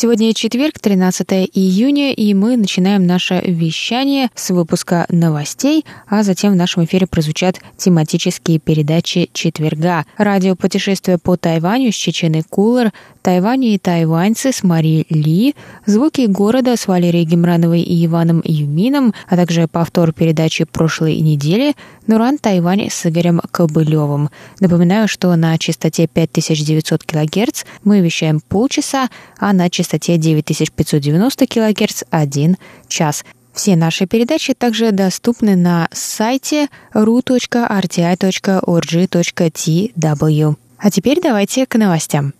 Сегодня четверг, 13 июня, и мы начинаем наше вещание с выпуска новостей, а затем в нашем эфире прозвучат тематические передачи четверга. Радио «Путешествие по Тайваню» с Чеченой Кулер, Тайване и тайваньцы с Мари Ли, звуки города с Валерией Гемрановой и Иваном Юмином, а также повтор передачи прошлой недели Нуран Тайвань с Игорем Кобылевым. Напоминаю, что на частоте 5900 кГц мы вещаем полчаса, а на частоте 9590 кГц – один час. Все наши передачи также доступны на сайте ru.rti.org.tw. А теперь давайте к новостям.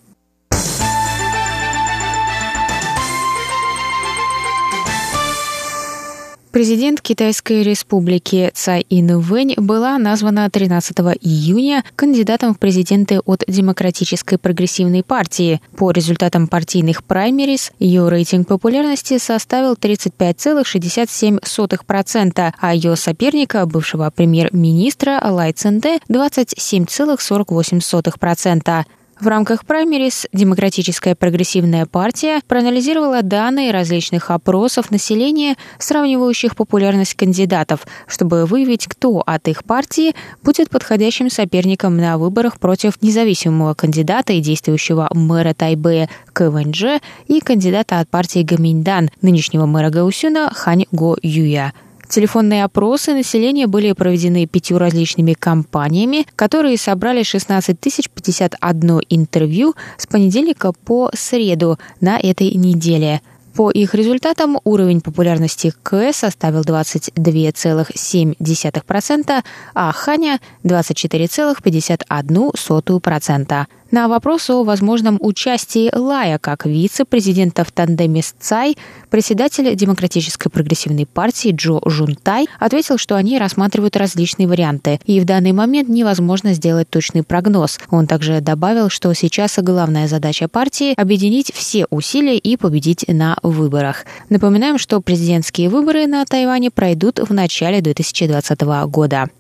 Президент Китайской республики Цай Инвэнь была названа 13 июня кандидатом в президенты от Демократической прогрессивной партии. По результатам партийных праймерис ее рейтинг популярности составил 35,67%, а ее соперника, бывшего премьер-министра Лай Ценде, 27,48%. В рамках праймерис Демократическая прогрессивная партия проанализировала данные различных опросов населения, сравнивающих популярность кандидатов, чтобы выявить, кто от их партии будет подходящим соперником на выборах против независимого кандидата и действующего мэра Тайбэя КВНЖ и кандидата от партии Гаминьдан, нынешнего мэра Гаусюна Хань Го Юя. Телефонные опросы населения были проведены пятью различными компаниями, которые собрали 16 051 интервью с понедельника по среду на этой неделе. По их результатам уровень популярности К составил 22,7%, а Ханя – 24,51%. На вопрос о возможном участии Лая как вице-президента в тандеме с Цай председатель Демократической прогрессивной партии Джо Жунтай ответил, что они рассматривают различные варианты, и в данный момент невозможно сделать точный прогноз. Он также добавил, что сейчас главная задача партии – объединить все усилия и победить на выборах. Напоминаем, что президентские выборы на Тайване пройдут в начале 2020 года.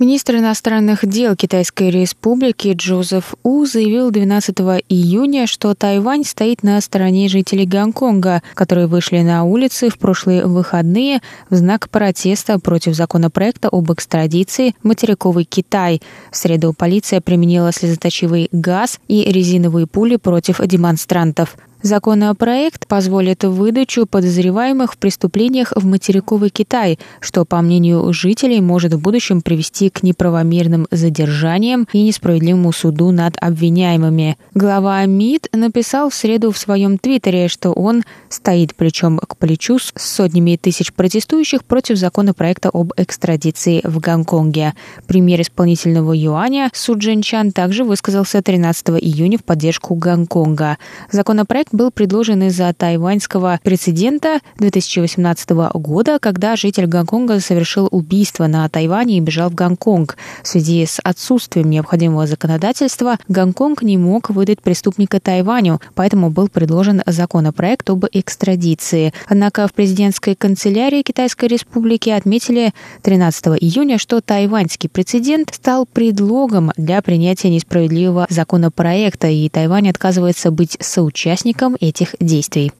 Министр иностранных дел Китайской Республики Джозеф У заявил 12 июня, что Тайвань стоит на стороне жителей Гонконга, которые вышли на улицы в прошлые выходные в знак протеста против законопроекта об экстрадиции материковый Китай. В среду полиция применила слезоточивый газ и резиновые пули против демонстрантов. Законопроект позволит выдачу подозреваемых в преступлениях в материковый Китай, что, по мнению жителей, может в будущем привести к неправомерным задержаниям и несправедливому суду над обвиняемыми. Глава МИД написал в среду в своем твиттере, что он стоит плечом к плечу с сотнями тысяч протестующих против законопроекта об экстрадиции в Гонконге. Премьер исполнительного юаня Су Джинчан также высказался 13 июня в поддержку Гонконга. Законопроект Проект был предложен из-за тайваньского прецедента 2018 года, когда житель Гонконга совершил убийство на Тайване и бежал в Гонконг. В связи с отсутствием необходимого законодательства Гонконг не мог выдать преступника Тайваню, поэтому был предложен законопроект об экстрадиции. Однако в президентской канцелярии Китайской Республики отметили 13 июня, что тайваньский прецедент стал предлогом для принятия несправедливого законопроекта, и Тайвань отказывается быть соучастником участникам этих действий.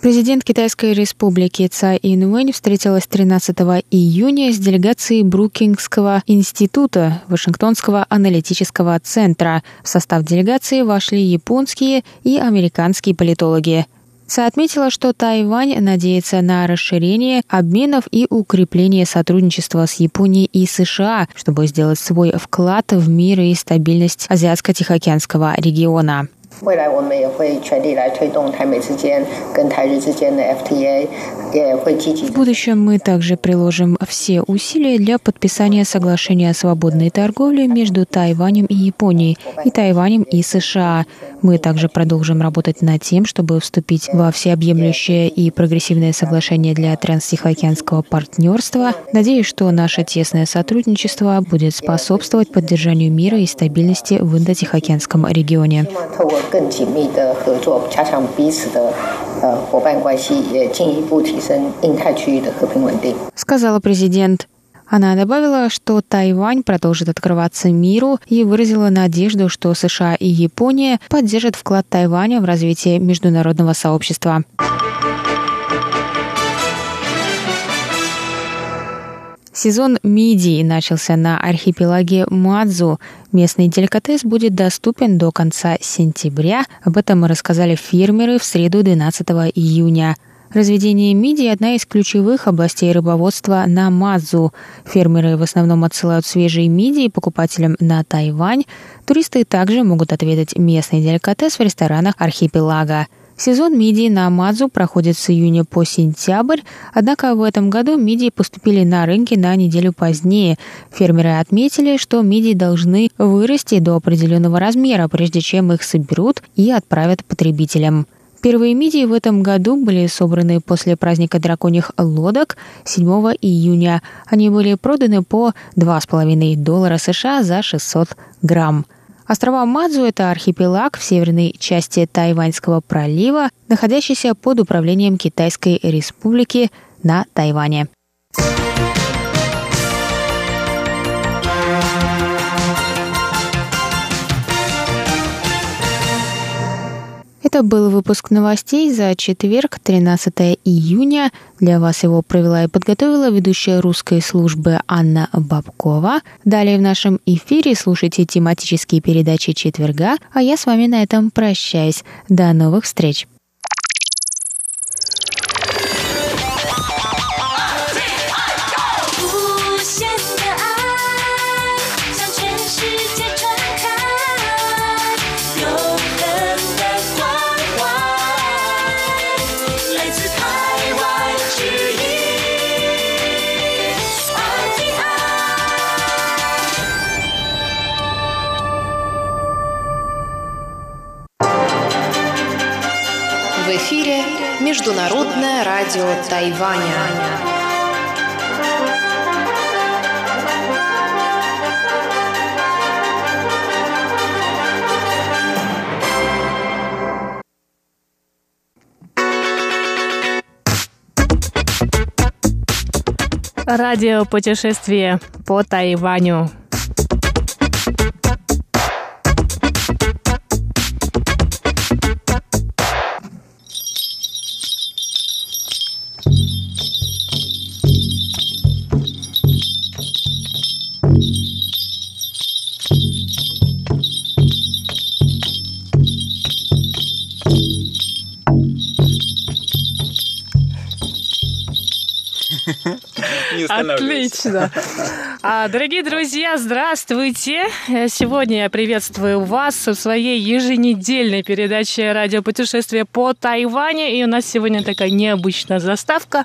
Президент Китайской республики Цай Инуэнь встретилась 13 июня с делегацией Брукингского института Вашингтонского аналитического центра. В состав делегации вошли японские и американские политологи. ЦА отметила, что Тайвань надеется на расширение обменов и укрепление сотрудничества с Японией и США, чтобы сделать свой вклад в мир и стабильность Азиатско-Тихоокеанского региона. 未来我们也会全力来推动台美之间跟台日之间的 FTA，也会积极。В будущем мы также приложим все усилия для подписания соглашения о свободной торговле между Тайванем и Японией и Тайванем и США. Мы также продолжим работать над тем, чтобы вступить во всеобъемлющее и прогрессивное соглашение для транстихоокеанского партнерства. Надеюсь, что наше тесное сотрудничество будет способствовать поддержанию мира и стабильности в Индо-Тихоокеанском регионе. 更紧密的合作，加强彼此的呃伙伴关系，也进一步提升印太区域的和平稳定。сказала президент. Она добавила, что Тайвань продолжит открываться миру и выразила надежду, что США и Япония поддержат вклад Тайваня в развитие международного сообщества. Сезон мидий начался на архипелаге Мадзу. Местный деликатес будет доступен до конца сентября. Об этом рассказали фермеры в среду 12 июня. Разведение мидий – одна из ключевых областей рыбоводства на Мадзу. Фермеры в основном отсылают свежие мидии покупателям на Тайвань. Туристы также могут отведать местный деликатес в ресторанах архипелага. Сезон мидий на Мадзу проходит с июня по сентябрь, однако в этом году мидии поступили на рынки на неделю позднее. Фермеры отметили, что мидии должны вырасти до определенного размера, прежде чем их соберут и отправят потребителям. Первые мидии в этом году были собраны после праздника драконьих лодок 7 июня. Они были проданы по 2,5 доллара США за 600 грамм. Острова Мадзу – это архипелаг в северной части Тайваньского пролива, находящийся под управлением Китайской республики на Тайване. Это был выпуск новостей за четверг, 13 июня. Для вас его провела и подготовила ведущая русской службы Анна Бабкова. Далее в нашем эфире слушайте тематические передачи четверга, а я с вами на этом прощаюсь. До новых встреч! Международное радио Тайваня. Радио путешествие по Тайваню. Отлично. А, дорогие друзья, здравствуйте. Сегодня я приветствую вас в своей еженедельной передаче «Радиопутешествие по Тайваню». И у нас сегодня такая необычная заставка.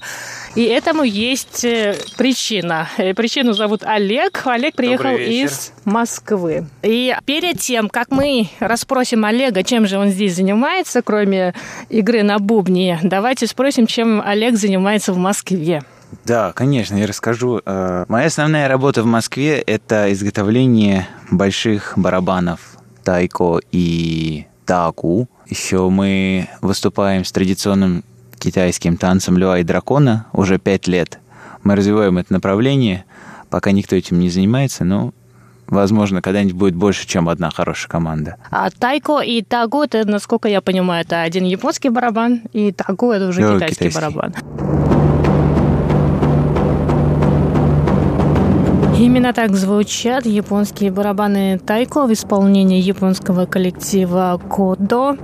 И этому есть э, причина. Э, причину зовут Олег. Олег приехал из Москвы. И перед тем, как мы расспросим Олега, чем же он здесь занимается, кроме игры на бубне, давайте спросим, чем Олег занимается в Москве. Да, конечно, я расскажу. Э, моя основная работа в Москве – это изготовление больших барабанов тайко и таку. Еще мы выступаем с традиционным китайским танцем льва и дракона уже пять лет. Мы развиваем это направление, пока никто этим не занимается, но возможно, когда-нибудь будет больше, чем одна хорошая команда. А тайко и тагу, это, насколько я понимаю, это один японский барабан, и тагу это уже да, китайский, китайский барабан. Именно так звучат японские барабаны тайко в исполнении японского коллектива Кодо.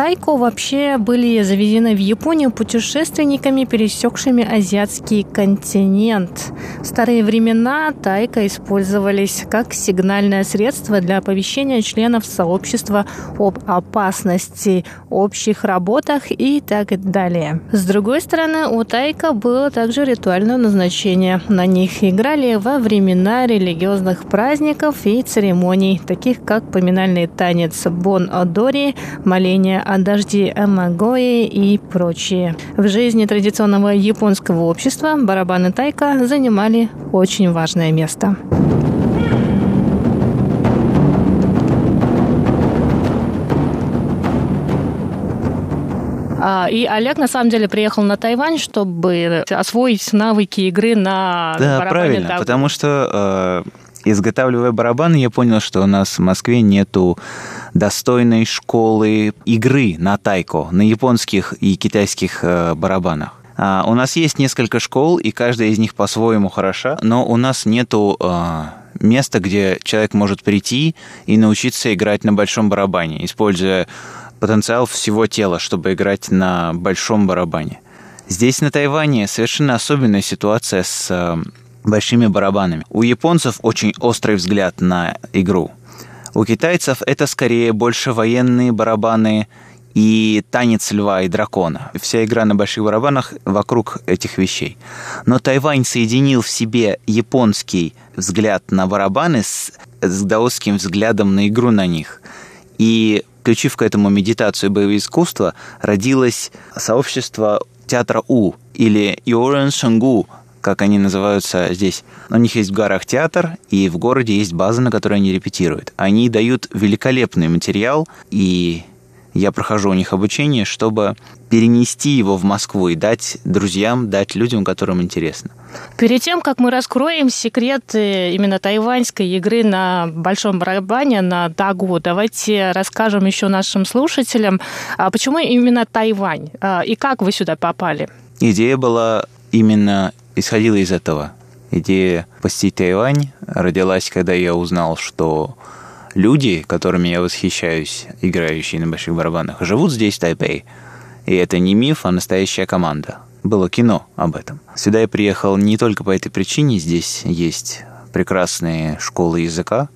Тайко вообще были заведены в Японию путешественниками, пересекшими азиатский континент. В старые времена тайко использовались как сигнальное средство для оповещения членов сообщества об опасности, общих работах и так далее. С другой стороны, у тайко было также ритуальное назначение. На них играли во времена религиозных праздников и церемоний, таких как поминальный танец Бон Одори, моление о дожде Эмагои и прочее. В жизни традиционного японского общества барабаны тайка занимали очень важное место. А, и Олег на самом деле приехал на Тайвань, чтобы освоить навыки игры на да, барабане. правильно, да. потому что э, изготавливая барабаны, я понял, что у нас в Москве нету достойной школы игры на тайко, на японских и китайских э, барабанах. А, у нас есть несколько школ, и каждая из них по-своему хороша, но у нас нету э, места, где человек может прийти и научиться играть на большом барабане, используя потенциал всего тела, чтобы играть на большом барабане. Здесь, на Тайване, совершенно особенная ситуация с э, большими барабанами. У японцев очень острый взгляд на игру. У китайцев это скорее больше военные барабаны и танец льва и дракона. Вся игра на больших барабанах вокруг этих вещей. Но Тайвань соединил в себе японский взгляд на барабаны с, с даосским взглядом на игру на них. И включив к этому медитацию и боевые искусства, родилось сообщество театра У или Йорен Шангу, как они называются здесь. У них есть в горах театр, и в городе есть база, на которой они репетируют. Они дают великолепный материал, и я прохожу у них обучение, чтобы перенести его в Москву и дать друзьям, дать людям, которым интересно. Перед тем, как мы раскроем секреты именно тайваньской игры на большом барабане, на дагу, давайте расскажем еще нашим слушателям, а почему именно Тайвань а, и как вы сюда попали? Идея была именно исходила из этого. Идея посетить Тайвань родилась, когда я узнал, что люди, которыми я восхищаюсь, играющие на больших барабанах, живут здесь, в Тайпей. И это не миф, а настоящая команда. Было кино об этом. Сюда я приехал не только по этой причине. Здесь есть прекрасные школы языка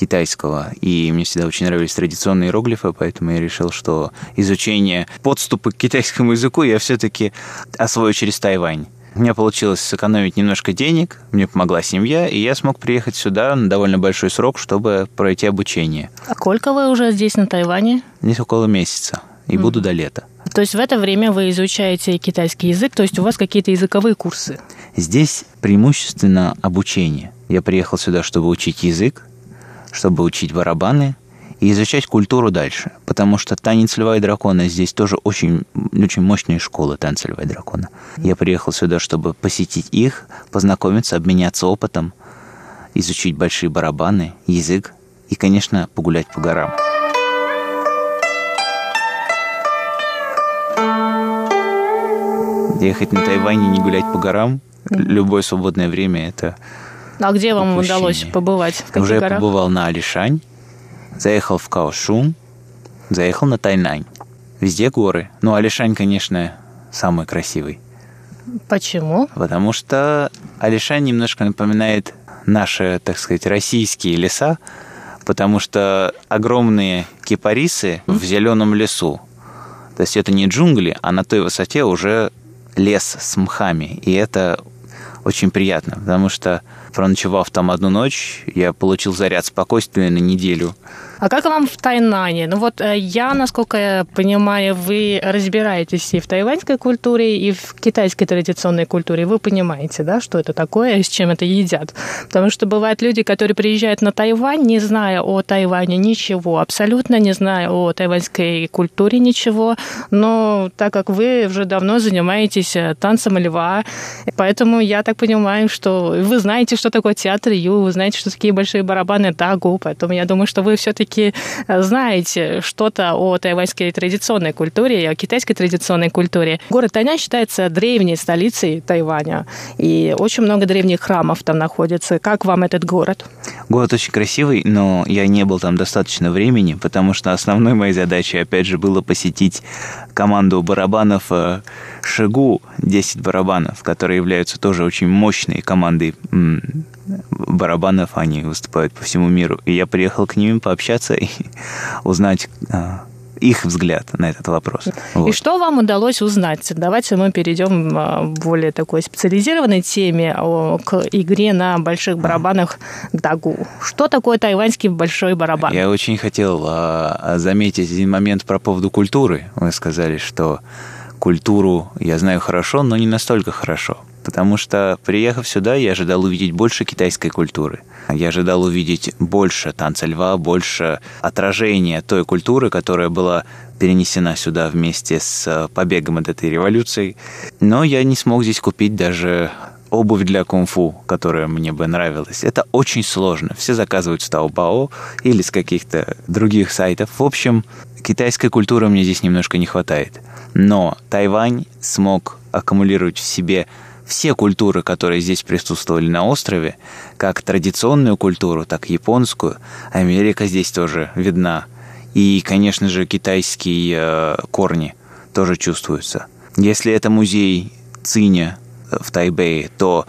китайского, и мне всегда очень нравились традиционные иероглифы, поэтому я решил, что изучение подступы к китайскому языку я все-таки освою через Тайвань. У меня получилось сэкономить немножко денег, мне помогла семья, и я смог приехать сюда на довольно большой срок, чтобы пройти обучение. А сколько вы уже здесь, на Тайване? Здесь около месяца, и mm. буду до лета. То есть в это время вы изучаете китайский язык, то есть у вас какие-то языковые курсы? Здесь преимущественно обучение. Я приехал сюда, чтобы учить язык, чтобы учить барабаны, и изучать культуру дальше. Потому что танец льва и дракона здесь тоже очень, очень мощная школа танца льва и дракона. Я приехал сюда, чтобы посетить их, познакомиться, обменяться опытом, изучить большие барабаны, язык и, конечно, погулять по горам. Ехать на Тайвань и не гулять по горам любое свободное время это а где вам упущение. удалось побывать? В каких Уже горах? побывал на Алишань, заехал в Каошун, заехал на Тайнань. Везде горы. Ну, Алишань, конечно, самый красивый. Почему? Потому что Алишань немножко напоминает наши, так сказать, российские леса, потому что огромные кипарисы mm-hmm. в зеленом лесу. То есть это не джунгли, а на той высоте уже лес с мхами. И это очень приятно, потому что проночевав там одну ночь, я получил заряд спокойствия на неделю. А как вам в Тайнане? Ну вот э, я, насколько я понимаю, вы разбираетесь и в тайваньской культуре, и в китайской традиционной культуре. Вы понимаете, да, что это такое и с чем это едят? Потому что бывают люди, которые приезжают на Тайвань, не зная о Тайване ничего, абсолютно не зная о тайваньской культуре ничего, но так как вы уже давно занимаетесь э, танцем льва, поэтому я так понимаю, что вы знаете, что такое театр Ю, вы знаете, что такие большие барабаны Тагу, поэтому я думаю, что вы все-таки все-таки знаете что-то о тайваньской традиционной культуре и о китайской традиционной культуре. Город Тайнань считается древней столицей Тайваня, и очень много древних храмов там находится. Как вам этот город? Город очень красивый, но я не был там достаточно времени, потому что основной моей задачей, опять же, было посетить команду барабанов Шигу, 10 барабанов, которые являются тоже очень мощной командой барабанов, они выступают по всему миру. И я приехал к ним пообщаться и узнать а, их взгляд на этот вопрос. Вот. И что вам удалось узнать? Давайте мы перейдем а, к более такой специализированной теме, к игре на больших барабанах дагу. Что такое тайваньский большой барабан? Я очень хотел а, заметить один момент про поводу культуры. Вы сказали, что культуру я знаю хорошо, но не настолько хорошо. Потому что, приехав сюда, я ожидал увидеть больше китайской культуры. Я ожидал увидеть больше танца льва, больше отражения той культуры, которая была перенесена сюда вместе с побегом от этой революции. Но я не смог здесь купить даже обувь для кунг-фу, которая мне бы нравилась. Это очень сложно. Все заказывают с Таобао или с каких-то других сайтов. В общем, китайской культуры мне здесь немножко не хватает. Но Тайвань смог аккумулировать в себе все культуры, которые здесь присутствовали на острове, как традиционную культуру, так и японскую. Америка здесь тоже видна. И, конечно же, китайские э, корни тоже чувствуются. Если это музей Циня в Тайбэе, то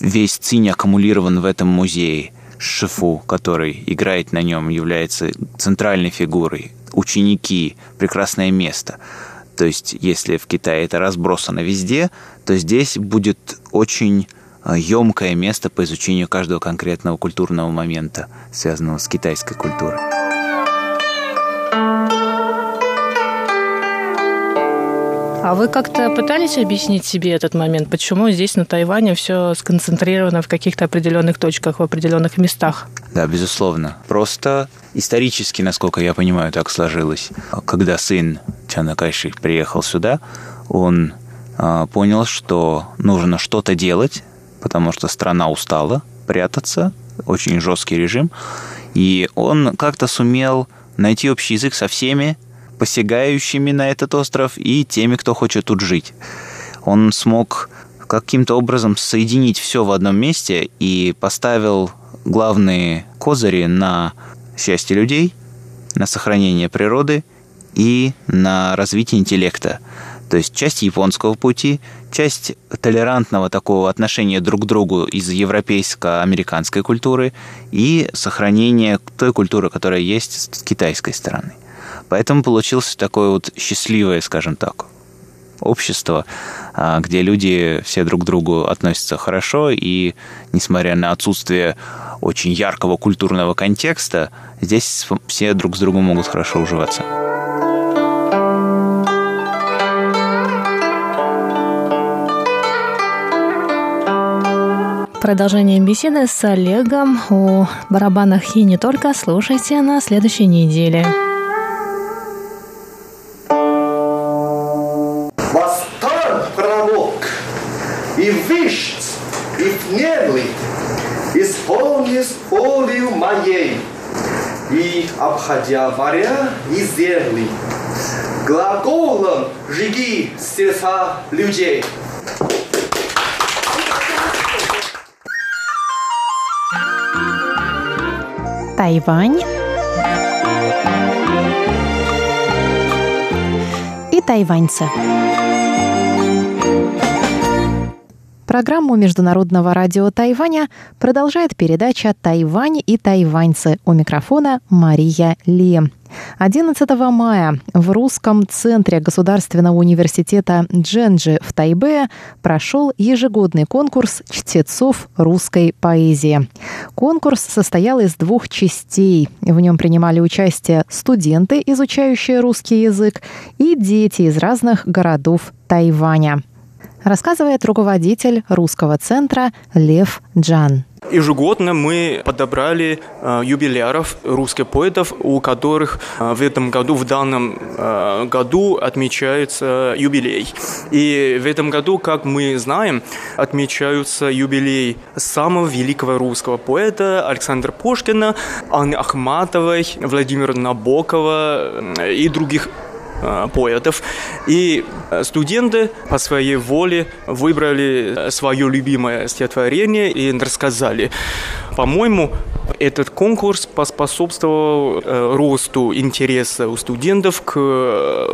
весь Цинь аккумулирован в этом музее. Шифу, который играет на нем, является центральной фигурой. Ученики, прекрасное место. То есть, если в Китае это разбросано везде, то здесь будет очень емкое место по изучению каждого конкретного культурного момента, связанного с китайской культурой. А вы как-то пытались объяснить себе этот момент? Почему здесь, на Тайване, все сконцентрировано в каких-то определенных точках, в определенных местах? Да, безусловно. Просто исторически, насколько я понимаю, так сложилось. Когда сын Чана Кайши приехал сюда, он а, понял, что нужно что-то делать, потому что страна устала прятаться, очень жесткий режим, и он как-то сумел найти общий язык со всеми, посягающими на этот остров и теми, кто хочет тут жить. Он смог каким-то образом соединить все в одном месте и поставил главные козыри на счастье людей, на сохранение природы и на развитие интеллекта. То есть часть японского пути, часть толерантного такого отношения друг к другу из европейско-американской культуры и сохранение той культуры, которая есть с китайской стороны. Поэтому получилось такое вот счастливое, скажем так, общество, а, где люди все друг к другу относятся хорошо, и несмотря на отсутствие очень яркого культурного контекста, здесь все друг с другом могут хорошо уживаться. Продолжение беседы с Олегом о барабанах и не только слушайте на следующей неделе. И вышт, и внемли, исполнись волю моей, и, обходя моря и земли, глаголом жги сердца людей. Тайвань и тайваньцы. Программу Международного радио Тайваня продолжает передача «Тайвань и тайваньцы». У микрофона Мария Ли. 11 мая в Русском центре Государственного университета Дженджи в Тайбе прошел ежегодный конкурс чтецов русской поэзии. Конкурс состоял из двух частей. В нем принимали участие студенты, изучающие русский язык, и дети из разных городов Тайваня рассказывает руководитель русского центра Лев Джан. Ежегодно мы подобрали э, юбиляров русских поэтов, у которых э, в этом году, в данном э, году отмечается юбилей. И в этом году, как мы знаем, отмечаются юбилей самого великого русского поэта Александра Пушкина, Анны Ахматовой, Владимира Набокова э, и других поэтов. И э, студенты по своей воле выбрали э, свое любимое стихотворение и рассказали. По-моему, этот конкурс поспособствовал росту интереса у студентов к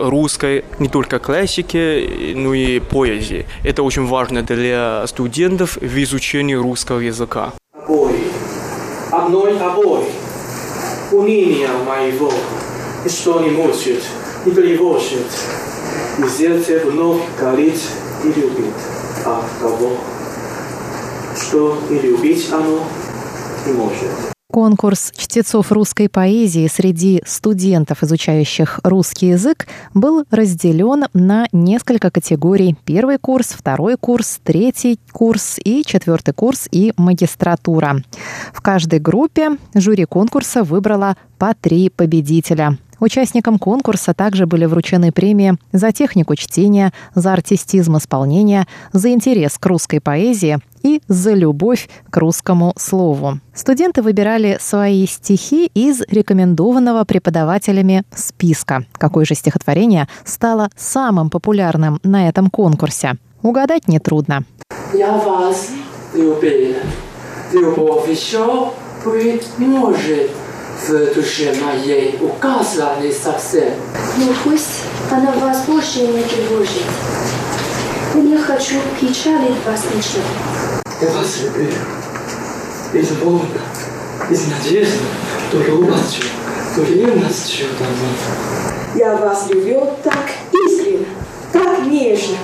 русской не только классике, но и поэзии. Это очень важно для студентов в изучении русского языка. Обои, одной обои, уныние моего, что не мучит, и тревожит, и сердце вновь горит и любит. А кого? Что и любить оно не может. Конкурс чтецов русской поэзии среди студентов, изучающих русский язык, был разделен на несколько категорий. Первый курс, второй курс, третий курс и четвертый курс и магистратура. В каждой группе жюри конкурса выбрало по три победителя. Участникам конкурса также были вручены премии за технику чтения, за артистизм исполнения, за интерес к русской поэзии и за любовь к русскому слову. Студенты выбирали свои стихи из рекомендованного преподавателями списка. Какое же стихотворение стало самым популярным на этом конкурсе? Угадать нетрудно. Я вас любил. Любовь еще быть может в душе моей указаны совсем. Но пусть она вас больше не тревожит. Не хочу печалить вас ничего. Я вас люблю. Из Бога, из надежды, любовью, ревностью давно. Я вас люблю так искренне, так нежно,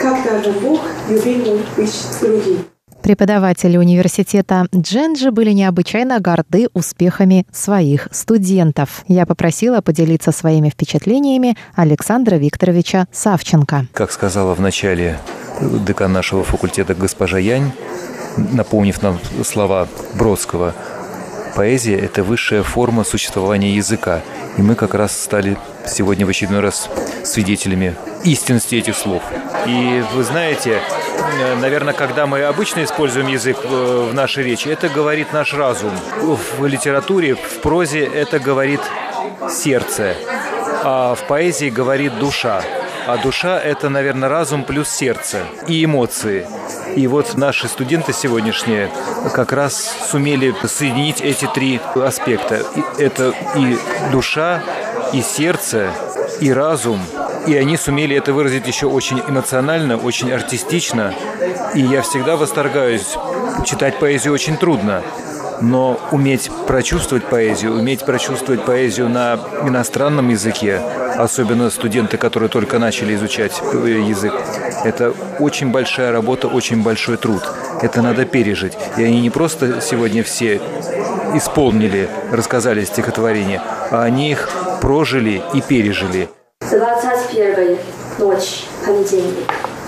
как даже Бог любил мой быть другим. Преподаватели университета Дженджи были необычайно горды успехами своих студентов. Я попросила поделиться своими впечатлениями Александра Викторовича Савченко. Как сказала в начале декан нашего факультета госпожа Янь, напомнив нам слова Бродского, поэзия – это высшая форма существования языка. И мы как раз стали сегодня в очередной раз свидетелями истинности этих слов. И вы знаете, Э, наверное, когда мы обычно используем язык э, в нашей речи, это говорит наш разум. В литературе, в прозе это говорит сердце, а в поэзии говорит душа. А душа – это, наверное, разум плюс сердце и эмоции. И вот наши студенты сегодняшние как раз сумели соединить эти три аспекта. Это и душа, и сердце, и разум – и они сумели это выразить еще очень эмоционально, очень артистично. И я всегда восторгаюсь. Читать поэзию очень трудно. Но уметь прочувствовать поэзию, уметь прочувствовать поэзию на иностранном языке, особенно студенты, которые только начали изучать э, язык, это очень большая работа, очень большой труд. Это надо пережить. И они не просто сегодня все исполнили, рассказали стихотворение, а они их прожили и пережили. 21 ночь, понедельник.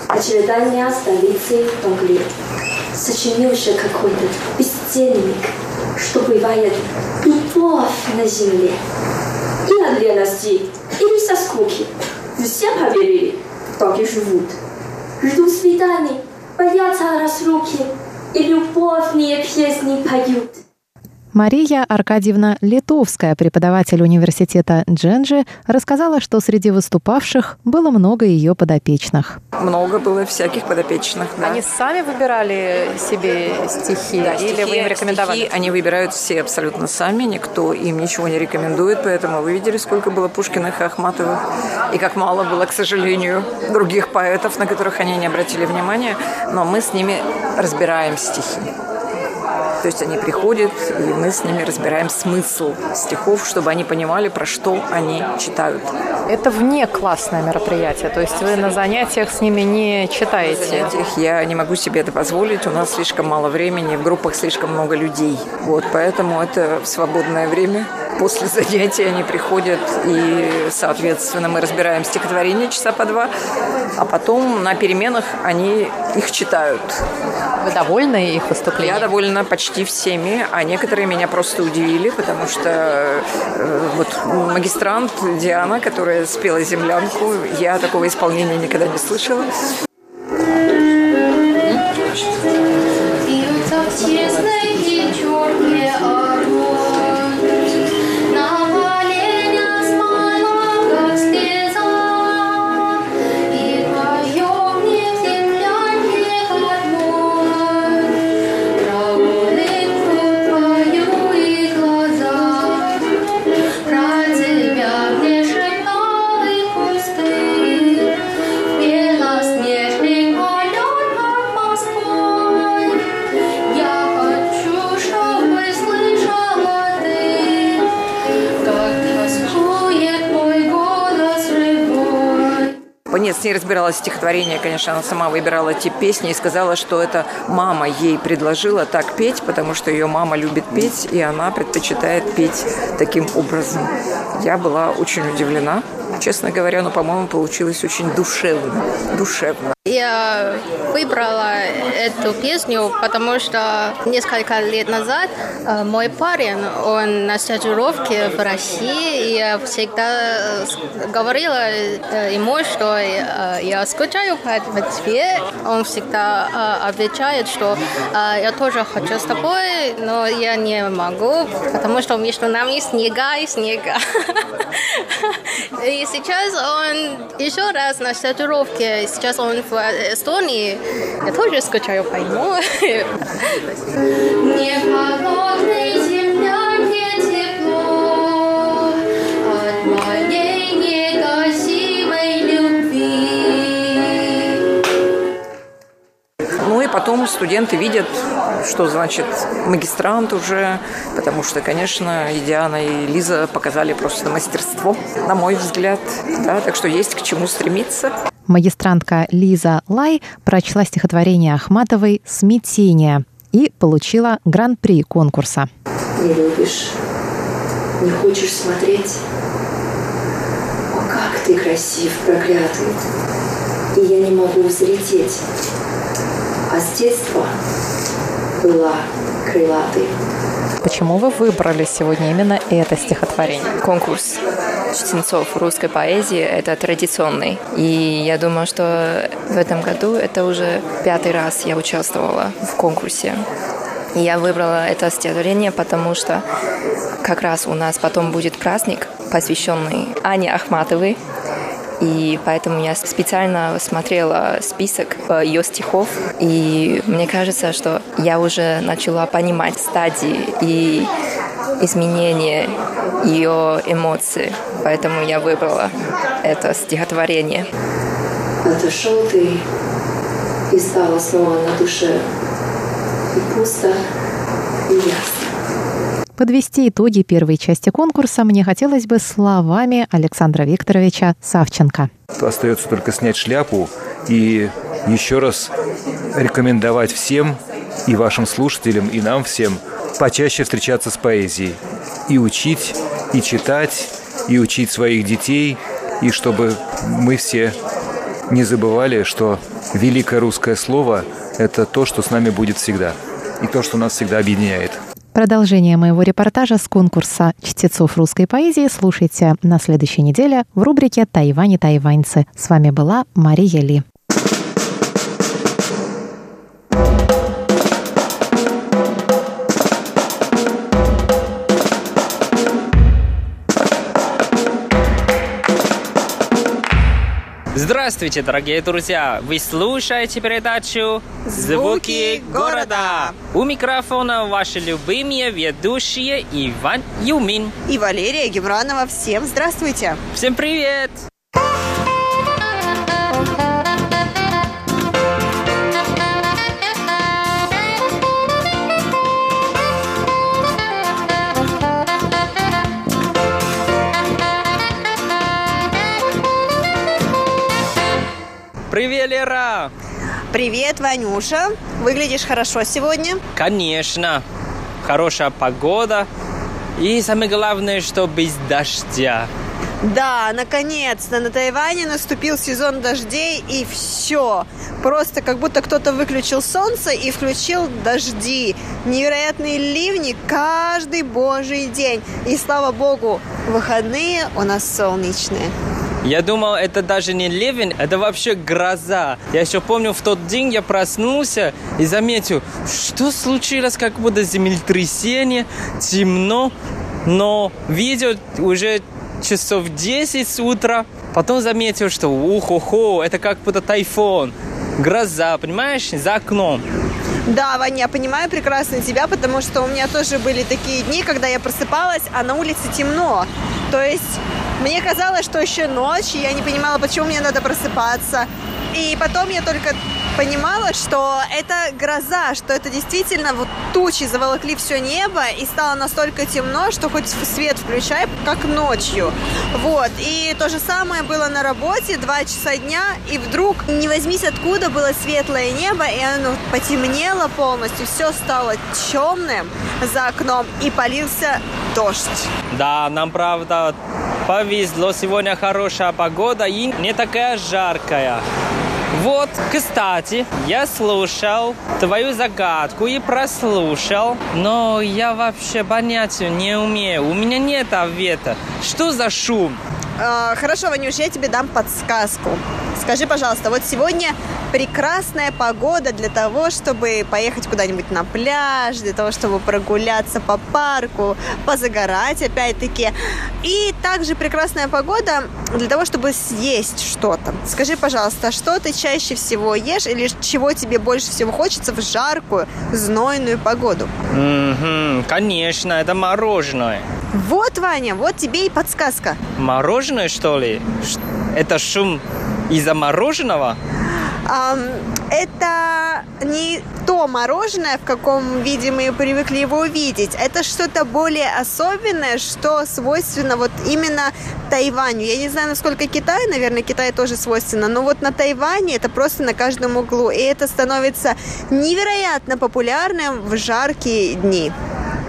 Очередание столицы Англии. Сочинился какой-то бездельник, что бывает любовь на земле. И от лености, или со скуки. Все поверили, так и живут. Ждут свиданий, боятся разлуки, и любовные песни поют. Мария Аркадьевна Литовская, преподаватель университета Дженджи, рассказала, что среди выступавших было много ее подопечных. Много было всяких подопечных, да. Они сами выбирали себе стихи да, или стихи, вы им рекомендовали? Стихи они выбирают все абсолютно сами, никто им ничего не рекомендует, поэтому вы видели, сколько было Пушкиных и Ахматовых, и как мало было, к сожалению, других поэтов, на которых они не обратили внимания, но мы с ними разбираем стихи. То есть они приходят, и мы с ними разбираем смысл стихов, чтобы они понимали, про что они читают. Это вне классное мероприятие, то есть вы на занятиях с ними не читаете? На занятиях я не могу себе это позволить, у нас слишком мало времени, в группах слишком много людей. Вот, поэтому это в свободное время после занятия они приходят, и, соответственно, мы разбираем стихотворение часа по два, а потом на переменах они их читают. Вы довольны их выступлением? Я довольна почти всеми, а некоторые меня просто удивили, потому что э, вот магистрант Диана, которая спела «Землянку», я такого исполнения никогда не слышала. Нет, с разбиралась стихотворение, конечно, она сама выбирала те песни и сказала, что это мама ей предложила так петь, потому что ее мама любит петь, и она предпочитает петь таким образом. Я была очень удивлена, честно говоря, но, по-моему, получилось очень душевно. Душевно. Я выбрала эту песню, потому что несколько лет назад э, мой парень, он на стажировке в России, и я всегда э, говорила э, ему, что я скучаю по тебе. Он всегда отвечает, что я тоже хочу с тобой, но я не могу, потому что между нами снега и снега. И сейчас он еще раз на стажировке, сейчас он в Эстонии. Я тоже скучаю по нему. Не потом студенты видят, что значит магистрант уже, потому что, конечно, и Диана, и Лиза показали просто мастерство, на мой взгляд. Да, так что есть к чему стремиться. Магистрантка Лиза Лай прочла стихотворение Ахматовой «Смятение» и получила гран-при конкурса. Не любишь, не хочешь смотреть? О, как ты красив, проклятый! И я не могу взлететь. А с детства была крылатой. Почему вы выбрали сегодня именно это стихотворение? Конкурс чтецов русской поэзии – это традиционный. И я думаю, что в этом году это уже пятый раз я участвовала в конкурсе. И я выбрала это стихотворение, потому что как раз у нас потом будет праздник, посвященный Ане Ахматовой, и поэтому я специально смотрела список э, ее стихов, и мне кажется, что я уже начала понимать стадии и изменения ее эмоций, поэтому я выбрала это стихотворение. Отошел ты, и стало снова на душе и пусто, и ясно. Подвести итоги первой части конкурса мне хотелось бы словами Александра Викторовича Савченко. Остается только снять шляпу и еще раз рекомендовать всем и вашим слушателям, и нам всем почаще встречаться с поэзией. И учить, и читать, и учить своих детей, и чтобы мы все не забывали, что великое русское слово – это то, что с нами будет всегда, и то, что нас всегда объединяет. Продолжение моего репортажа с конкурса чтецов русской поэзии слушайте на следующей неделе в рубрике «Тайвань и тайваньцы». С вами была Мария Ли. Здравствуйте, дорогие друзья! Вы слушаете передачу «Звуки города». У микрофона ваши любимые ведущие Иван Юмин и Валерия Гевранова. Всем здравствуйте! Всем привет! Лера! Привет, Ванюша. Выглядишь хорошо сегодня? Конечно. Хорошая погода. И самое главное, что без дождя. Да, наконец-то на Тайване наступил сезон дождей и все. Просто как будто кто-то выключил солнце и включил дожди. Невероятные ливни каждый божий день. И слава богу, выходные у нас солнечные. Я думал, это даже не ливень, это вообще гроза. Я еще помню, в тот день я проснулся и заметил, что случилось, как будто землетрясение, темно. Но видел уже часов 10 с утра. Потом заметил, что ухо-хо, это как будто тайфун. Гроза, понимаешь, за окном. Да, Ваня, я понимаю прекрасно тебя, потому что у меня тоже были такие дни, когда я просыпалась, а на улице темно. То есть мне казалось, что еще ночь, и я не понимала, почему мне надо просыпаться. И потом я только понимала, что это гроза, что это действительно вот тучи заволокли все небо и стало настолько темно, что хоть свет включай, как ночью. Вот. И то же самое было на работе, два часа дня, и вдруг, не возьмись откуда, было светлое небо, и оно потемнело полностью, все стало темным за окном, и полился дождь. Да, нам правда повезло, сегодня хорошая погода и не такая жаркая. Вот, кстати, я слушал твою загадку и прослушал, но я вообще понятия не умею. У меня нет ответа. Что за шум? А, хорошо, Ванюш, я тебе дам подсказку. Скажи, пожалуйста, вот сегодня прекрасная погода для того, чтобы поехать куда-нибудь на пляж, для того, чтобы прогуляться по парку, позагорать опять-таки. И также прекрасная погода для того, чтобы съесть что-то. Скажи, пожалуйста, что ты чаще всего ешь или чего тебе больше всего хочется в жаркую, знойную погоду? Угу, конечно, это мороженое. Вот, Ваня, вот тебе и подсказка. Мороженое, что ли? Это шум из-за мороженого? это не то мороженое, в каком виде мы привыкли его видеть. Это что-то более особенное, что свойственно вот именно Тайваню. Я не знаю, насколько Китай, наверное, Китай тоже свойственно, но вот на Тайване это просто на каждом углу. И это становится невероятно популярным в жаркие дни.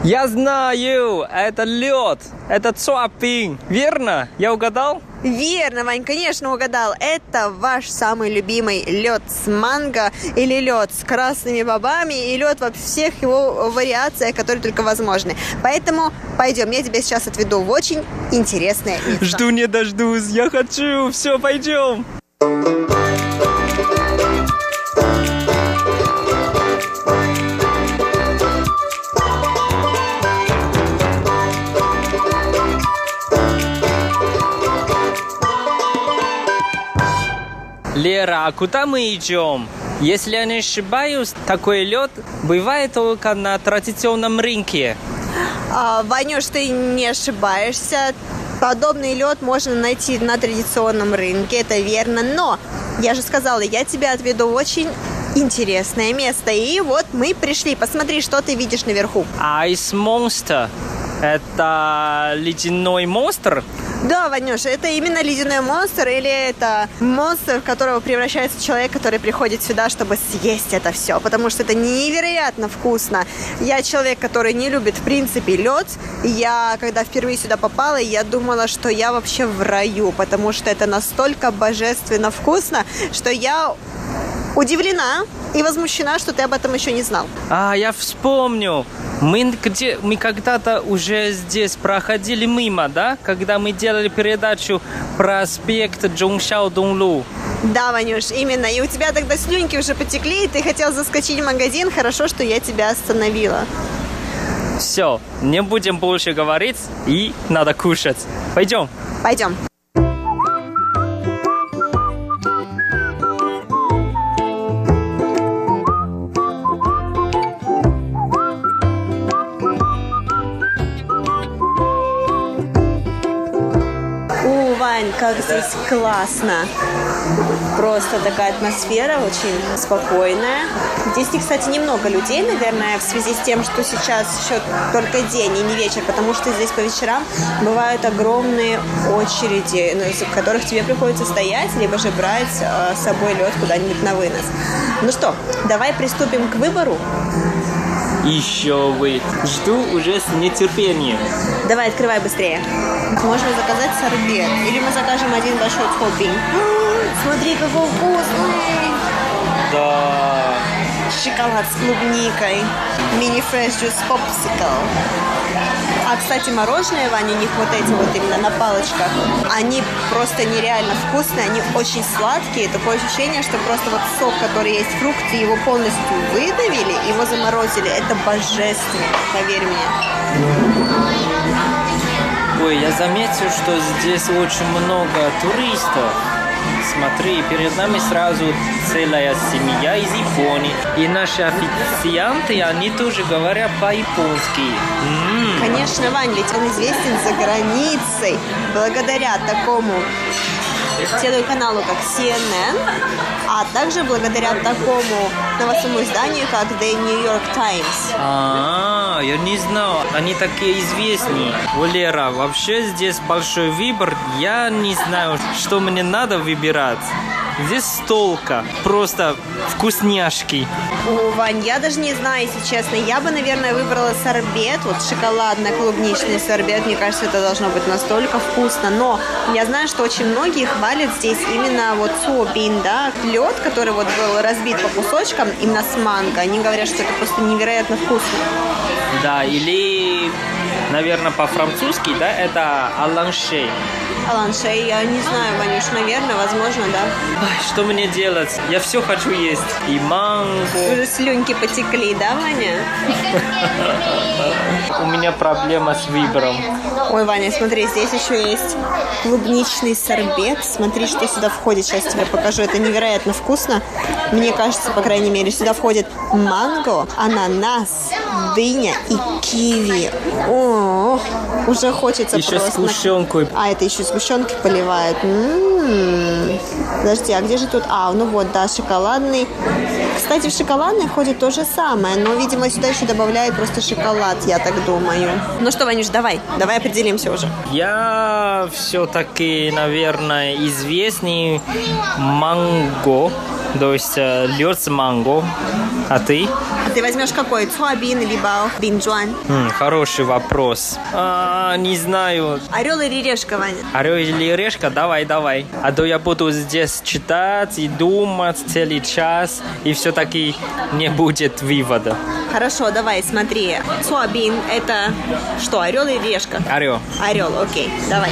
Я знаю, это лед, это цуапинг, верно? Я угадал? Верно, Вань, конечно, угадал. Это ваш самый любимый лед с манго или лед с красными бобами и лед во всех его вариациях, которые только возможны. Поэтому пойдем, я тебя сейчас отведу в очень интересное место. Жду не дождусь, я хочу, все, пойдем. Лера, а куда мы идем? Если я не ошибаюсь, такой лед бывает только на традиционном рынке. А, Ванюш, ты не ошибаешься. Подобный лед можно найти на традиционном рынке, это верно. Но я же сказала, я тебя отведу очень интересное место. И вот мы пришли. Посмотри, что ты видишь наверху. Ice Monster. Это ледяной монстр? Да, Ванюша, это именно ледяной монстр или это монстр, в которого превращается человек, который приходит сюда, чтобы съесть это все, потому что это невероятно вкусно. Я человек, который не любит в принципе лед. Я, когда впервые сюда попала, я думала, что я вообще в раю, потому что это настолько божественно вкусно, что я удивлена и возмущена, что ты об этом еще не знал. А, я вспомню. Мы, где, мы когда-то уже здесь проходили мимо, да? Когда мы делали передачу проспект Джонгшао Донглу. Да, Ванюш, именно. И у тебя тогда слюнки уже потекли, и ты хотел заскочить в магазин. Хорошо, что я тебя остановила. Все, не будем больше говорить, и надо кушать. Пойдем. Пойдем. Как здесь классно. Просто такая атмосфера очень спокойная. Здесь, кстати, немного людей, наверное, в связи с тем, что сейчас еще только день и не вечер, потому что здесь по вечерам бывают огромные очереди, ну, из которых тебе приходится стоять, либо же брать э, с собой лед куда-нибудь на вынос. Ну что, давай приступим к выбору. Еще вы. Жду уже с нетерпением. Давай, открывай быстрее. Можно заказать сорбет. Или мы закажем один большой топпинг. Смотри, какой вкусный! Да. Шоколад с клубникой. Мини-фреш джус попсикл. А, кстати, мороженое, Ваня, у них вот эти вот именно на палочках, они просто нереально вкусные, они очень сладкие. Такое ощущение, что просто вот сок, который есть в фрукте, его полностью выдавили, его заморозили. Это божественно, поверь мне. Ой, я заметил, что здесь очень много туристов. Смотри, перед нами сразу целая семья из Японии. И наши официанты, они тоже говорят по-японски. Конечно, Вань, ведь он известен за границей благодаря такому телеканалу, как CNN, а также благодаря такому новостному изданию, как The New York Times. А, я не знал, они такие известные. Валера, вообще здесь большой выбор. Я не знаю, что мне надо выбирать. Здесь столка, просто вкусняшки. О, Вань, я даже не знаю, если честно. Я бы, наверное, выбрала сорбет, вот шоколадно-клубничный сорбет. Мне кажется, это должно быть настолько вкусно. Но я знаю, что очень многие хвалят здесь именно вот суобин, да, лед, который вот был разбит по кусочкам, именно с манго. Они говорят, что это просто невероятно вкусно. Да, или, наверное, по-французски, да, это аланше. Аланшей, я не знаю, Ванюш, наверное, возможно, да. Ай, что мне делать? Я все хочу есть. И манго. Уже слюнки потекли, да, Ваня? У меня проблема с выбором. Ой, Ваня, смотри, здесь еще есть клубничный сорбет. Смотри, что сюда входит. Сейчас тебе покажу. Это невероятно вкусно. Мне кажется, по крайней мере, сюда входит манго, ананас, дыня и киви. О, уже хочется Еще просто. сгущенкой. А, это еще сгущенки поливают. М-м-м. Подожди, а где же тут? А, ну вот, да, шоколадный. Кстати, в шоколадный входит то же самое, но, видимо, сюда еще добавляют просто шоколад, я так думаю. Ну что, Ванюш, давай, давай определимся уже. Я все-таки, наверное, известный манго, то есть э, лед с манго. А ты? Ты возьмешь какой? Цуабин либо бинджуан? М, хороший вопрос. А, не знаю. Орел или решка, Ваня? Орел или решка? Давай, давай. А то я буду здесь читать и думать целый час, и все-таки не будет вывода. Хорошо, давай, смотри. Цуабин – это что, орел или решка? Орел. Орел, окей, давай.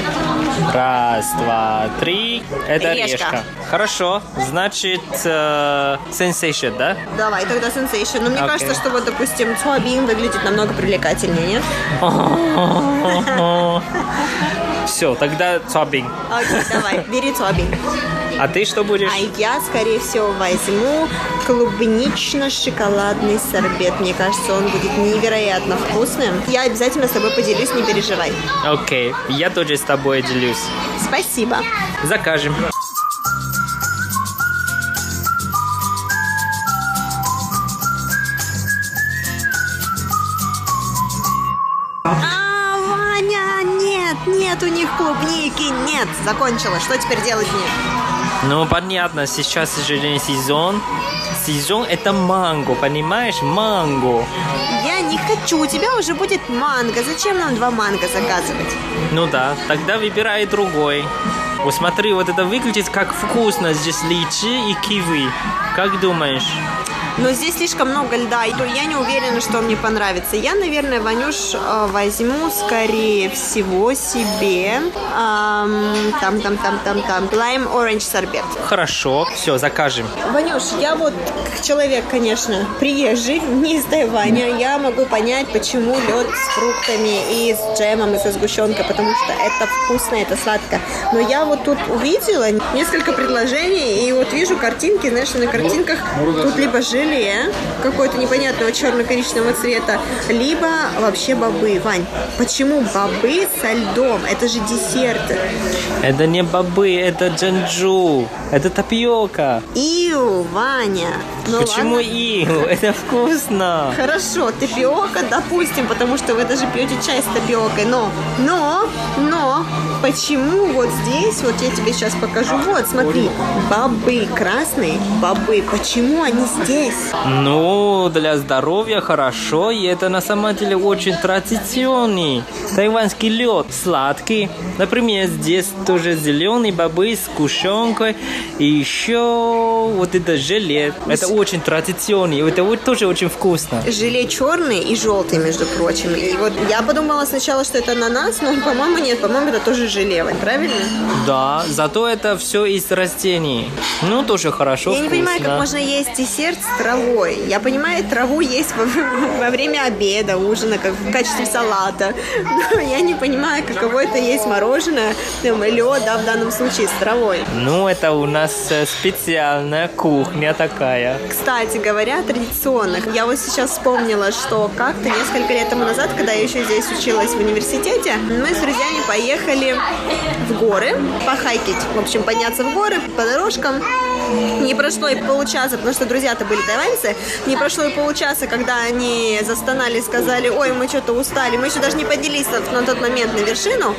Раз, два, три. Это Решка. решка. Хорошо. Значит, э, sensation, да? Давай, тогда сенсейшн. Но мне Окей. Кажется, что вот, допустим, Цуабин выглядит намного привлекательнее, нет? Все, тогда цуабинг. Окей, давай, бери Цуабин. А ты что будешь? А я, скорее всего, возьму клубнично-шоколадный сорбет. Мне кажется, он будет невероятно вкусным. Я обязательно с тобой поделюсь, не переживай. Окей, я тоже с тобой делюсь. Спасибо. Закажем. Них клубники, нет, закончила. Что теперь делать мне? Ну, понятно, сейчас же не сезон. Сезон это манго, понимаешь? Манго. Я не хочу, у тебя уже будет манго. Зачем нам два манго заказывать? Ну да, тогда выбирай другой. Вот смотри, вот это выглядит как вкусно. Здесь личи и киви. Как думаешь? Но здесь слишком много льда, и то я не уверена, что мне понравится. Я, наверное, Ванюш, э, возьму, скорее всего, себе ам, там, там, там, там, там, лайм оранж сорбет. Хорошо, все, закажем. Ванюш, я вот как человек, конечно, приезжий, не из Тайваня, я могу понять, почему лед с фруктами и с джемом, и со сгущенкой, потому что это вкусно, это сладко. Но я вот тут увидела несколько предложений, и вот вижу картинки, знаешь, на картинках тут либо жир, желе какой-то непонятного черно-коричневого цвета, либо вообще бобы. Вань, почему бобы со льдом? Это же десерт. Это не бобы, это джанджу, это тапиока. Ию, Ваня. Ну Почему ладно. ию? Это вкусно. Хорошо, тапиока, допустим, потому что вы даже пьете чай с тапиокой, но, но, но, почему вот здесь, вот я тебе сейчас покажу, вот, смотри, бобы красные, бобы, почему они здесь? Ну, для здоровья хорошо, и это на самом деле очень традиционный тайваньский лед, сладкий. Например, здесь тоже зеленые бобы с кушенкой, и еще вот это желе. Это очень традиционный, это вот тоже очень вкусно. Желе черный и желтый, между прочим. И вот я подумала сначала, что это ананас, но, по-моему, нет, по-моему, это тоже желе, правильно? Да, зато это все из растений. Ну, тоже хорошо, Я не вкусно. понимаю, как можно есть десерт с травой. Я понимаю, траву есть во, во время обеда, ужина, как в качестве салата. Но я не понимаю, каково это есть мороженое, там, лед, да, в данном случае, с травой. Ну, это у нас э, специальная кухня такая. Кстати говоря, традиционных. Я вот сейчас вспомнила, что как-то несколько лет тому назад, когда я еще здесь училась в университете, мы с друзьями поехали в горы похайкить. В общем, подняться в горы по дорожкам. Не прошло и получаса, потому что друзья-то были тайваньцы, не прошло и получаса, когда они застонали и сказали, ой, мы что-то устали, мы еще даже не поднялись на, тот момент на вершину.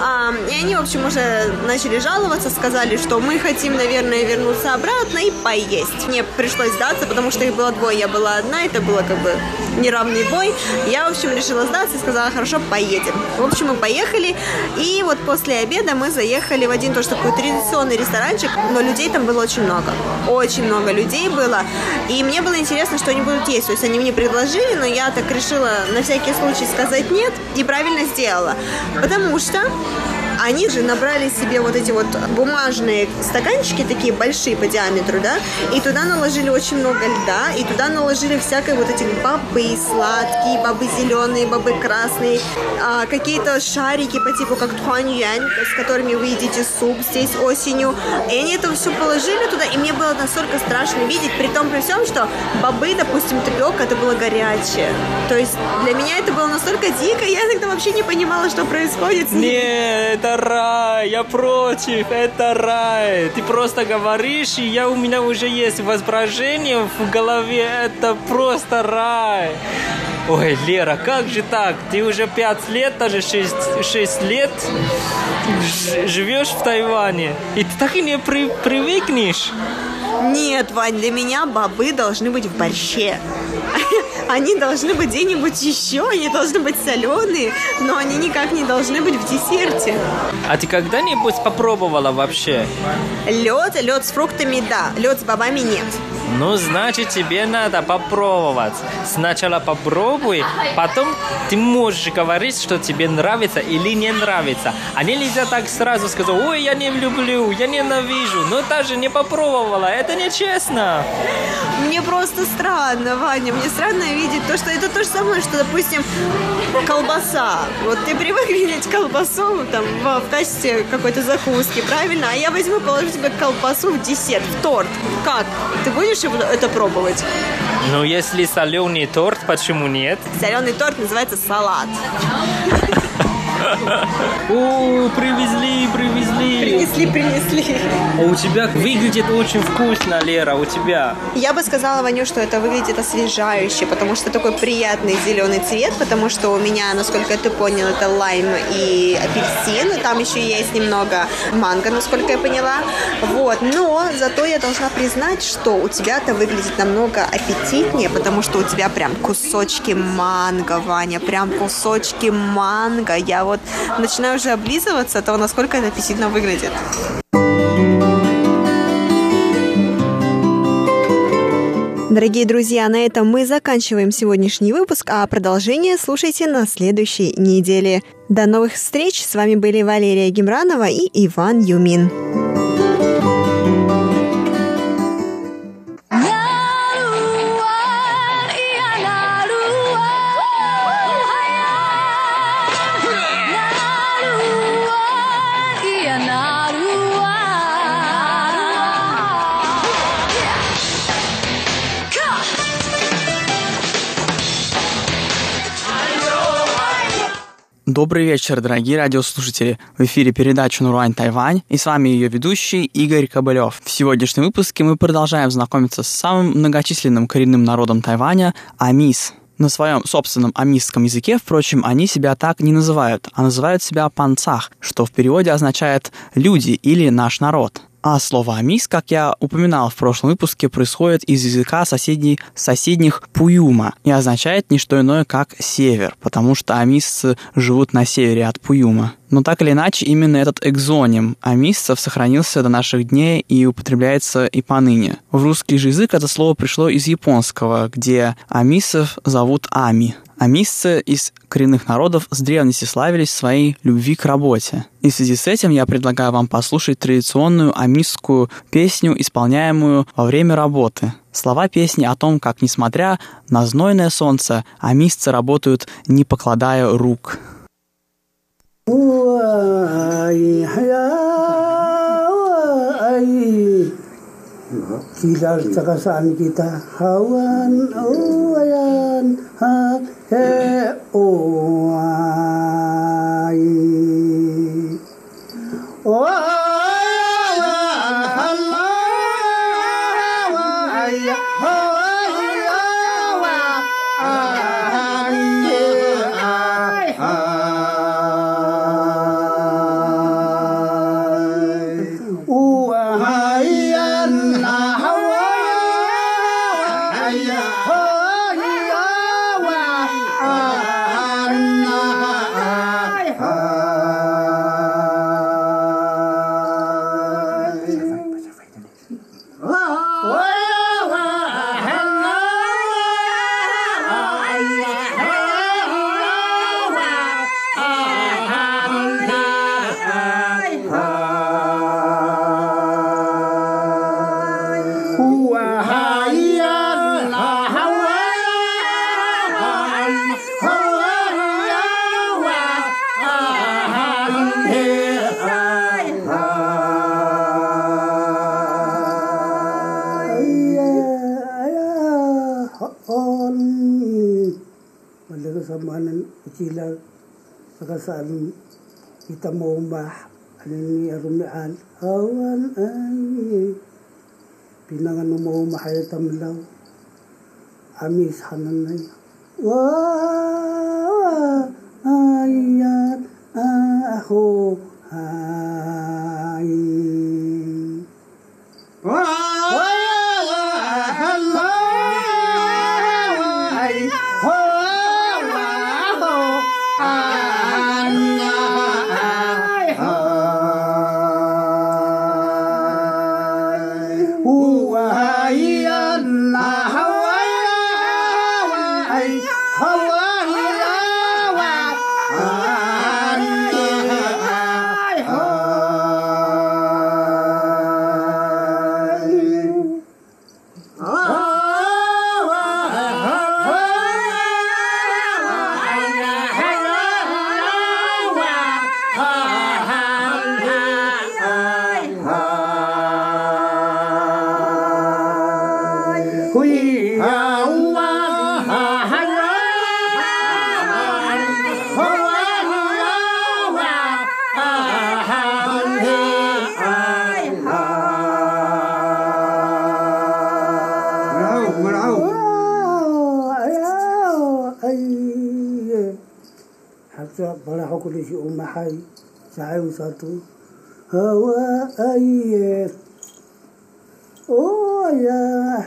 А, и они, в общем, уже начали жаловаться, сказали, что мы хотим, наверное, вернуться обратно и поесть. Мне пришлось сдаться, потому что их было двое, я была одна, это было как бы неравный бой. Я, в общем, решила сдаться и сказала, хорошо, поедем. В общем, мы поехали, и вот после обеда мы заехали в один тоже такой традиционный ресторанчик, но людей там было очень много. Очень много людей было, и мне было интересно, что они будут есть. То есть они мне предложили, но я так решила на всякий случай сказать нет, и правильно сделала. Потому что они же набрали себе вот эти вот бумажные стаканчики, такие большие по диаметру, да, и туда наложили очень много льда, и туда наложили всякой вот этих бобы сладкие, бобы зеленые, бобы красные, а, какие-то шарики по типу как туаньюань, с которыми вы едите суп здесь осенью. И они это все положили туда, и мне было настолько страшно видеть, при том при всем, что бобы, допустим, тапиока, это было горячее. То есть для меня это было настолько дико, я тогда вообще не понимала, что происходит с ними. Нет, это рай, я против, это рай. Ты просто говоришь, и я, у меня уже есть воображение в голове, это просто рай. Ой, Лера, как же так? Ты уже пять лет, даже шесть, шесть лет ж- живешь в Тайване, и ты так и не при- привыкнешь. Нет, Вань, для меня бобы должны быть в борще. Они должны быть где-нибудь еще, они должны быть соленые, но они никак не должны быть в десерте. А ты когда-нибудь попробовала вообще? Лед, лед с фруктами, да, лед с бобами нет. Ну, значит, тебе надо попробовать. Сначала попробуй, потом ты можешь говорить, что тебе нравится или не нравится. А нельзя так сразу сказать, ой, я не люблю, я ненавижу. Но даже не попробовала, это нечестно. Мне просто странно, Ваня, мне странно видеть то, что это то же самое, что, допустим, колбаса. Вот ты привык видеть колбасу там в, в качестве какой-то закуски, правильно? А я возьму, положу тебе колбасу в десерт, в торт. Как? Ты будешь его- это пробовать? Ну, если соленый торт, почему нет? Соленый торт называется салат. О, привезли, привезли. Принесли, принесли. А у тебя выглядит очень вкусно, Лера, у тебя. Я бы сказала, Ваню, что это выглядит освежающе, потому что такой приятный зеленый цвет, потому что у меня, насколько ты понял, это лайм и апельсин, там еще есть немного манго, насколько я поняла. Вот, но зато я должна признать, что у тебя-то выглядит намного аппетитнее, потому что у тебя прям кусочки манго, Ваня, прям кусочки манго. Я вот начинаю уже облизываться от того, насколько это аппетитно выглядит. Дорогие друзья, на этом мы заканчиваем сегодняшний выпуск, а продолжение слушайте на следующей неделе. До новых встреч! С вами были Валерия Гемранова и Иван Юмин. Добрый вечер, дорогие радиослушатели. В эфире передача «Нуруань Тайвань» и с вами ее ведущий Игорь Кобылев. В сегодняшнем выпуске мы продолжаем знакомиться с самым многочисленным коренным народом Тайваня – Амис. На своем собственном амистском языке, впрочем, они себя так не называют, а называют себя панцах, что в переводе означает «люди» или «наш народ». А слово «амис», как я упоминал в прошлом выпуске, происходит из языка соседней, соседних Пуюма и означает не что иное, как «север», потому что амисцы живут на севере от Пуюма. Но так или иначе, именно этот экзоним амисцев сохранился до наших дней и употребляется и поныне. В русский же язык это слово пришло из японского, где амисцев зовут ами, Амисцы из коренных народов с древности славились своей любви к работе. И в связи с этим я предлагаю вам послушать традиционную амисскую песню, исполняемую во время работы. Слова песни о том, как, несмотря на знойное солнце, амисцы работают, не покладая рук. Silar tsaka saan kita? Hawan oh ayan ha he oh ay. Oh saan kita mo ba ni arumian? Awan ani pinangan mo mahal tamlaw. Ami sananay wa ayat ako चाहे उषा तू हवा आइए ओ या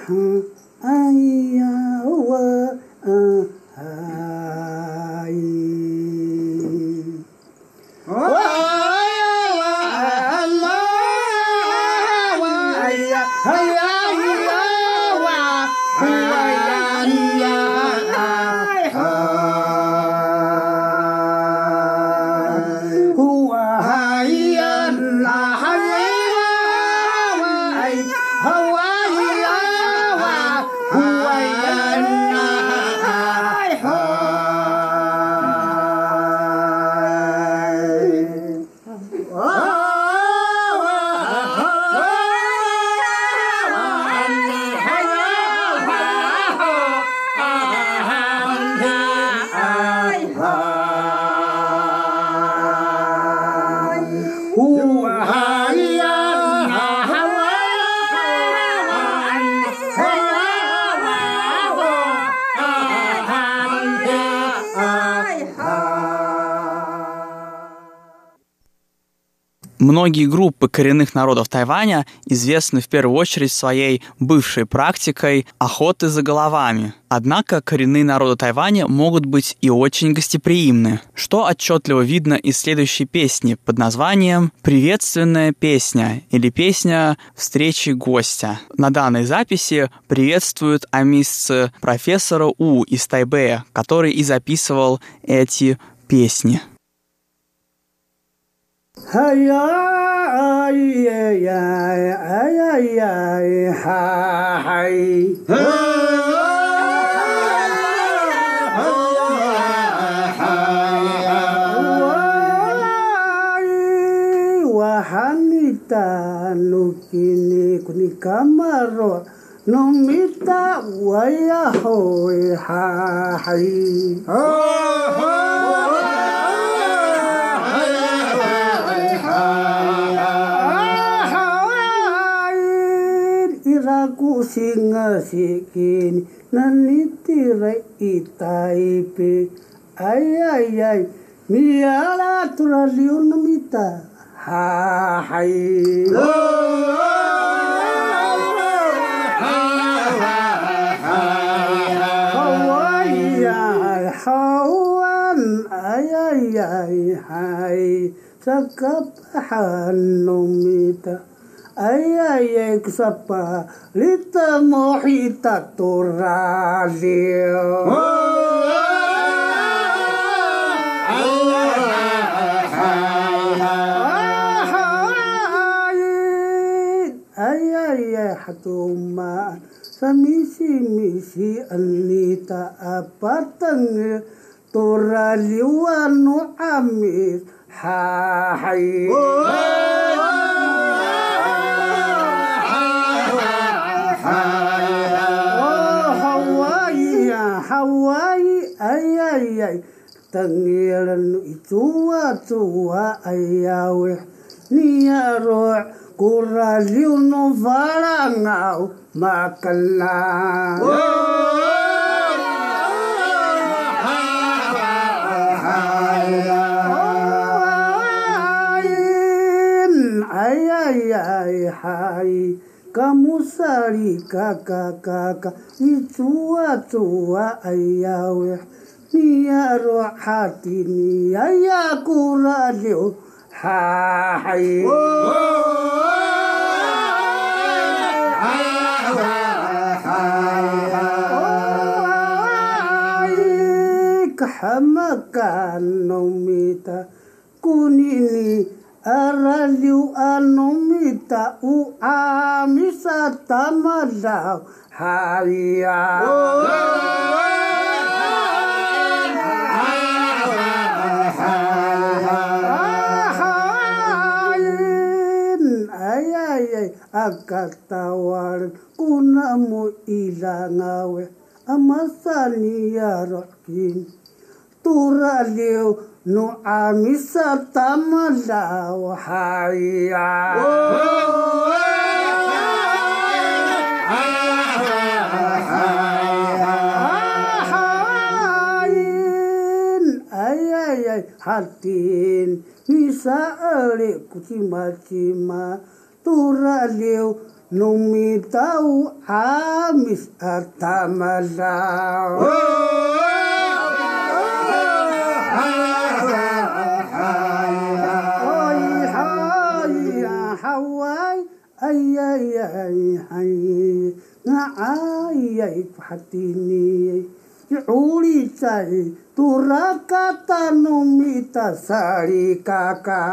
हाँ आइया हुआ Многие группы коренных народов Тайваня известны в первую очередь своей бывшей практикой охоты за головами. Однако коренные народы Тайваня могут быть и очень гостеприимны, что отчетливо видно из следующей песни под названием «Приветственная песня» или песня «Встречи гостя». На данной записи приветствуют амисцы профессора У из Тайбэя, который и записывал эти песни. 哎呀呀呀呀呀！嗨嗨！哇哈哈！哇哈哈！我来，我喊你打，努给你，给你卡马罗，努给你打，我呀吼一嗨嗨！kusingasikini nanitira itaipe ayayay miyalaturaliunamita hahay hawan ayayay hay sakabahanumita أي يكسب للتمحيط التراب hatumaan sa misi-misi anita apatang turaliwan no amis hahay. Oh! Hawaii, ay ay ay, tangilan itua tua ay awe, niya roa no varangaw makala. Ay ay ay ay 嘎木萨里嘎嘎嘎嘎，你祖啊祖啊，哎呀喂，你呀罗哈迪，你呀呀古拉流，哈嗨。حمك النوم كونيني كوني araliu anumita u amisa tamadau haya. Oh, oh, oh. akatawar kuna muilangawe amasani ya rakin turaleu nu'amisa tamada wahaya. hatin bisa elik kucima-cima turaliu numi tahu amis atamada. Oh, oh, oh. Ay ay ay ay nga ay ay hatini Uli cai turaka tanumita sari kaka.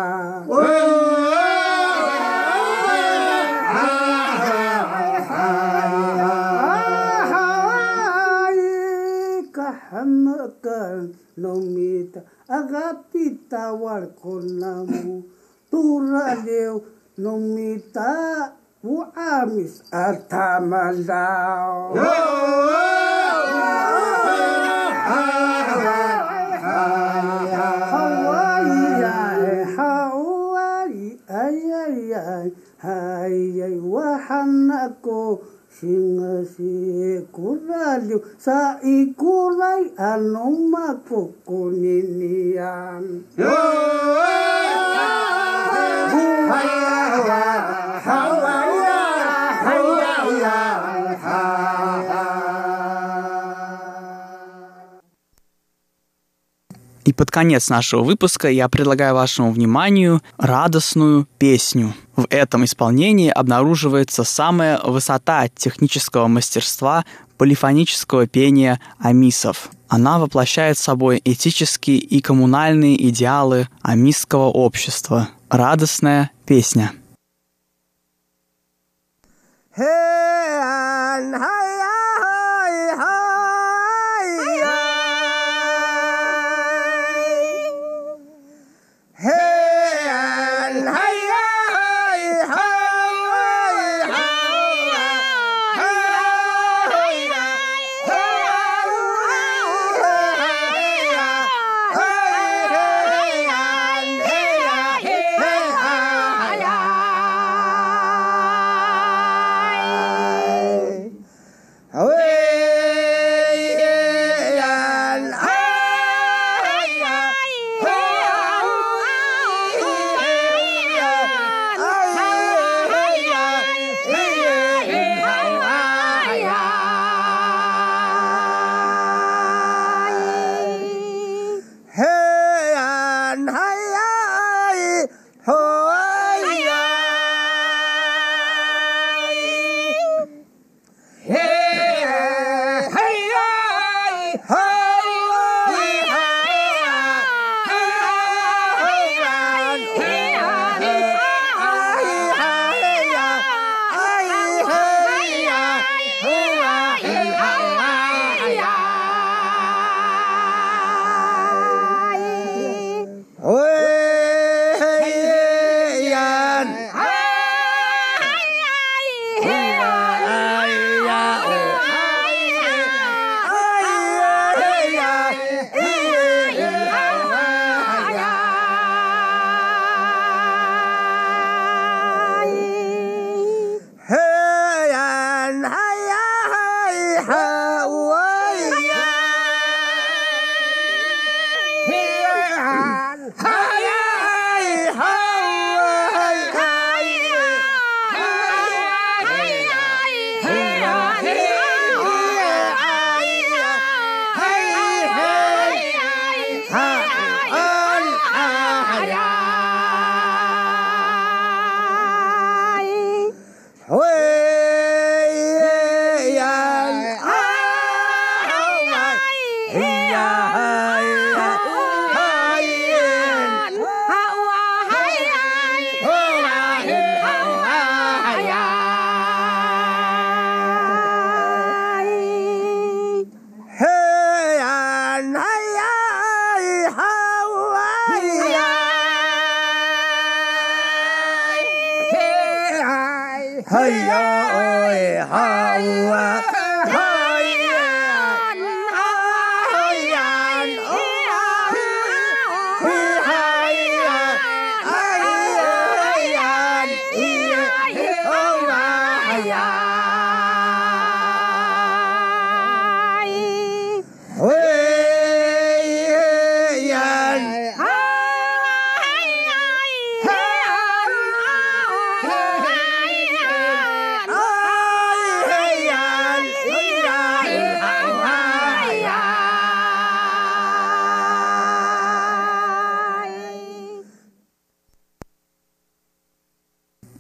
Kahamakan nomita agapita warkonamu turaleu Numita uamis atamalao. Oh, oh, Hayay wahan ako singa si kuraliw sa ikulay anong mapukunian. Oh, oh, oh, oh. И под конец нашего выпуска я предлагаю вашему вниманию радостную песню. В этом исполнении обнаруживается самая высота технического мастерства полифонического пения амисов. Она воплощает собой этические и коммунальные идеалы амисского общества. Радостная песня.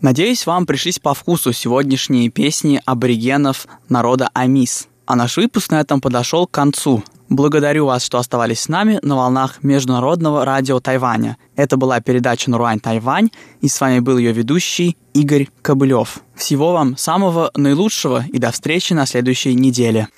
Надеюсь, вам пришлись по вкусу сегодняшние песни аборигенов народа Амис. А наш выпуск на этом подошел к концу. Благодарю вас, что оставались с нами на волнах Международного радио Тайваня. Это была передача «Наруань Тайвань», и с вами был ее ведущий Игорь Кобылев. Всего вам самого наилучшего и до встречи на следующей неделе.